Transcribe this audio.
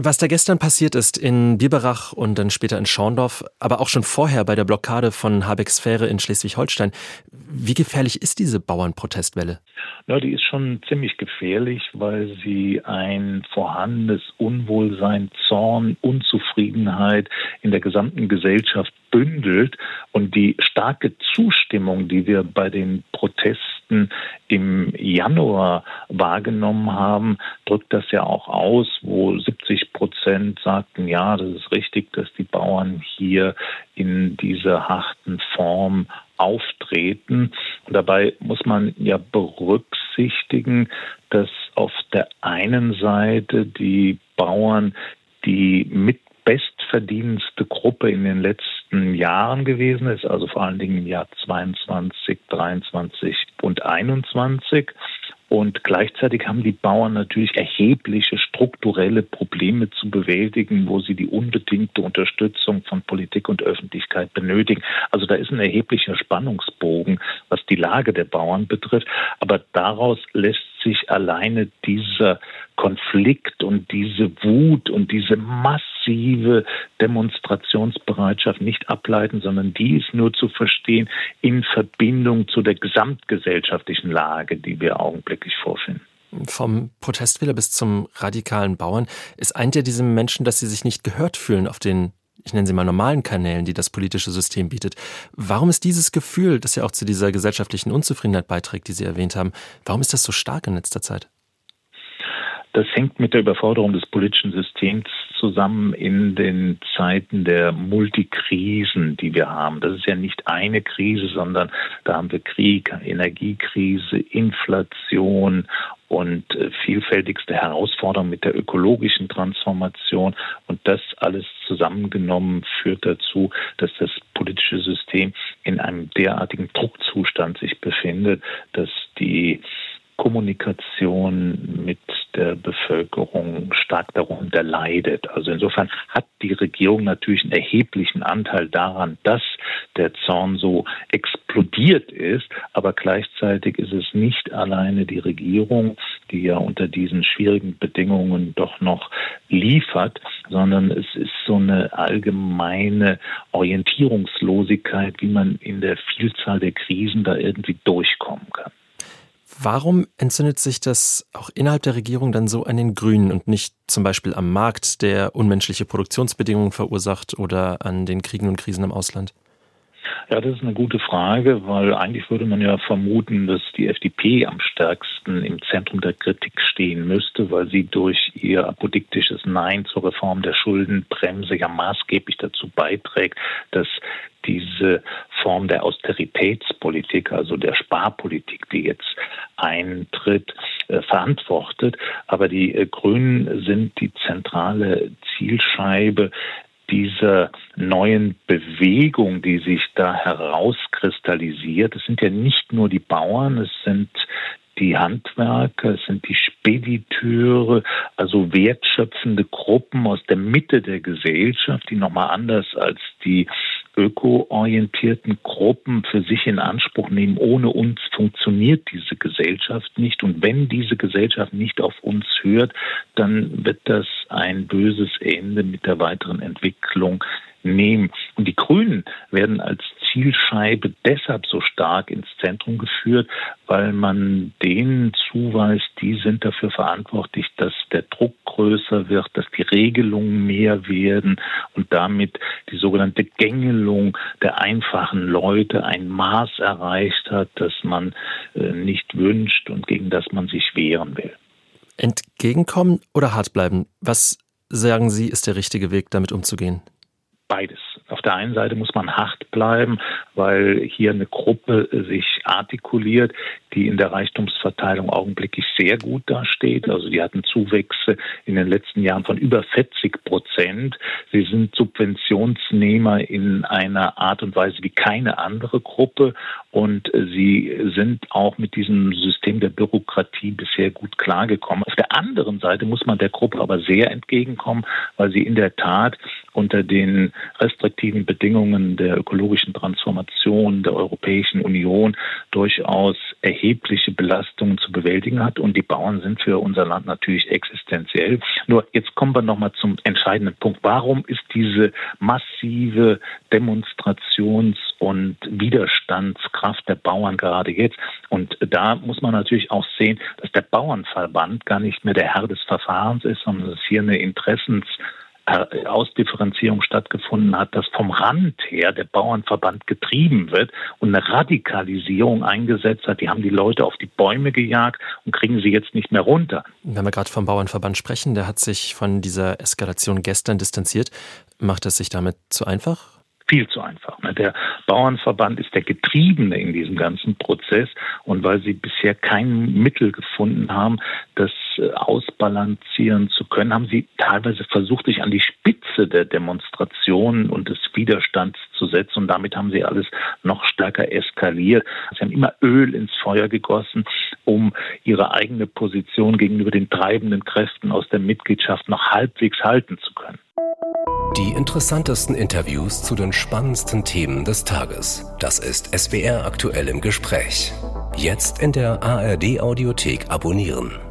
Was da gestern passiert ist in Biberach und dann später in Schorndorf, aber auch schon vorher bei der Blockade von Habecks Fähre in Schleswig-Holstein, wie gefährlich ist diese Bauernprotestwelle? Ja, die ist schon ziemlich gefährlich, weil sie ein vorhandenes Unwohlsein, Zorn, Unzufriedenheit in der gesamten Gesellschaft bündelt und die starke Zustimmung, die wir bei den Protesten im Januar wahrgenommen haben, drückt das ja auch aus, wo 70 Prozent sagten, ja, das ist richtig, dass die Bauern hier in dieser harten Form auftreten. Und dabei muss man ja berücksichtigen, dass auf der einen Seite die Bauern die mit bestverdienendste Gruppe in den letzten Jahren gewesen ist, also vor allen Dingen im Jahr 22, 23 und 21. Und gleichzeitig haben die Bauern natürlich erhebliche strukturelle Probleme zu bewältigen, wo sie die unbedingte Unterstützung von Politik und Öffentlichkeit benötigen. Also da ist ein erheblicher Spannungsbogen, was die Lage der Bauern betrifft. Aber daraus lässt sich alleine dieser Konflikt und diese Wut und diese massive Demonstrationsbereitschaft nicht ableiten, sondern die ist nur zu verstehen in Verbindung zu der gesamtgesellschaftlichen Lage, die wir augenblicklich vorfinden. Vom Protestwähler bis zum radikalen Bauern. Es eint ja diese Menschen, dass sie sich nicht gehört fühlen auf den ich nenne sie mal normalen Kanälen, die das politische System bietet. Warum ist dieses Gefühl, das ja auch zu dieser gesellschaftlichen Unzufriedenheit beiträgt, die Sie erwähnt haben, warum ist das so stark in letzter Zeit? Das hängt mit der Überforderung des politischen Systems zusammen in den Zeiten der Multikrisen, die wir haben. Das ist ja nicht eine Krise, sondern da haben wir Krieg, Energiekrise, Inflation und äh, vielfältigste Herausforderungen mit der ökologischen Transformation. Und das alles zusammengenommen führt dazu, dass das politische System in einem derartigen Druckzustand sich befindet, dass die Kommunikation mit der Bevölkerung stark darunter leidet. Also insofern hat die Regierung natürlich einen erheblichen Anteil daran, dass der Zorn so explodiert ist, aber gleichzeitig ist es nicht alleine die Regierung, die ja unter diesen schwierigen Bedingungen doch noch liefert, sondern es ist so eine allgemeine Orientierungslosigkeit, wie man in der Vielzahl der Krisen da irgendwie durchkommen kann. Warum entzündet sich das auch innerhalb der Regierung dann so an den Grünen und nicht zum Beispiel am Markt, der unmenschliche Produktionsbedingungen verursacht oder an den Kriegen und Krisen im Ausland? Ja, das ist eine gute Frage, weil eigentlich würde man ja vermuten, dass die FDP am stärksten im Zentrum der Kritik stehen müsste, weil sie durch ihr apodiktisches Nein zur Reform der Schuldenbremse ja maßgeblich dazu beiträgt, dass diese Form der Austeritätspolitik, also der Sparpolitik, die jetzt eintritt, äh, verantwortet. Aber die äh, Grünen sind die zentrale Zielscheibe dieser neuen Bewegung, die sich da herauskristallisiert. Es sind ja nicht nur die Bauern, es sind die Handwerker, es sind die Spediteure, also wertschöpfende Gruppen aus der Mitte der Gesellschaft, die nochmal anders als die öko-orientierten Gruppen für sich in Anspruch nehmen. Ohne uns funktioniert diese Gesellschaft nicht. Und wenn diese Gesellschaft nicht auf uns hört, dann wird das ein böses Ende mit der weiteren Entwicklung nehmen. Und die Grünen werden als Zielscheibe deshalb so stark ins Zentrum geführt, weil man denen zuweist, die sind dafür verantwortlich, dass der Druck größer wird, dass die Regelungen mehr werden und damit die sogenannte Gängelung der einfachen Leute ein Maß erreicht hat, das man äh, nicht wünscht und gegen das man sich wehren will. Entgegenkommen oder hart bleiben? Was sagen Sie, ist der richtige Weg, damit umzugehen? beides. Auf der einen Seite muss man hart bleiben, weil hier eine Gruppe sich artikuliert, die in der Reichtumsverteilung augenblicklich sehr gut dasteht. Also die hatten Zuwächse in den letzten Jahren von über 40 Prozent. Sie sind Subventionsnehmer in einer Art und Weise wie keine andere Gruppe und sie sind auch mit diesem System der Bürokratie bisher gut klargekommen. Auf der anderen Seite muss man der Gruppe aber sehr entgegenkommen, weil sie in der Tat unter den restriktiven Bedingungen der ökologischen Transformation der Europäischen Union durchaus erhebliche Belastungen zu bewältigen hat. Und die Bauern sind für unser Land natürlich existenziell. Nur jetzt kommen wir nochmal zum entscheidenden Punkt. Warum ist diese massive Demonstrations- und Widerstandskraft der Bauern gerade jetzt? Und da muss man natürlich auch sehen, dass der Bauernverband gar nicht mehr der Herr des Verfahrens ist, sondern dass hier eine Interessens Ausdifferenzierung stattgefunden hat, dass vom Rand her der Bauernverband getrieben wird und eine Radikalisierung eingesetzt hat. Die haben die Leute auf die Bäume gejagt und kriegen sie jetzt nicht mehr runter. Wenn wir gerade vom Bauernverband sprechen, der hat sich von dieser Eskalation gestern distanziert. Macht es sich damit zu einfach? Viel zu einfach. Ne? Der Bauernverband ist der Getriebene in diesem ganzen Prozess und weil sie bisher kein Mittel gefunden haben, das äh, ausbalancieren zu können, haben sie teilweise versucht, sich an die Spitze der Demonstrationen und des Widerstands zu setzen und damit haben sie alles noch stärker eskaliert. Sie haben immer Öl ins Feuer gegossen, um ihre eigene Position gegenüber den treibenden Kräften aus der Mitgliedschaft noch halbwegs halten zu können. Die interessantesten Interviews zu den spannendsten Themen des Tages. Das ist SWR aktuell im Gespräch. Jetzt in der ARD Audiothek abonnieren.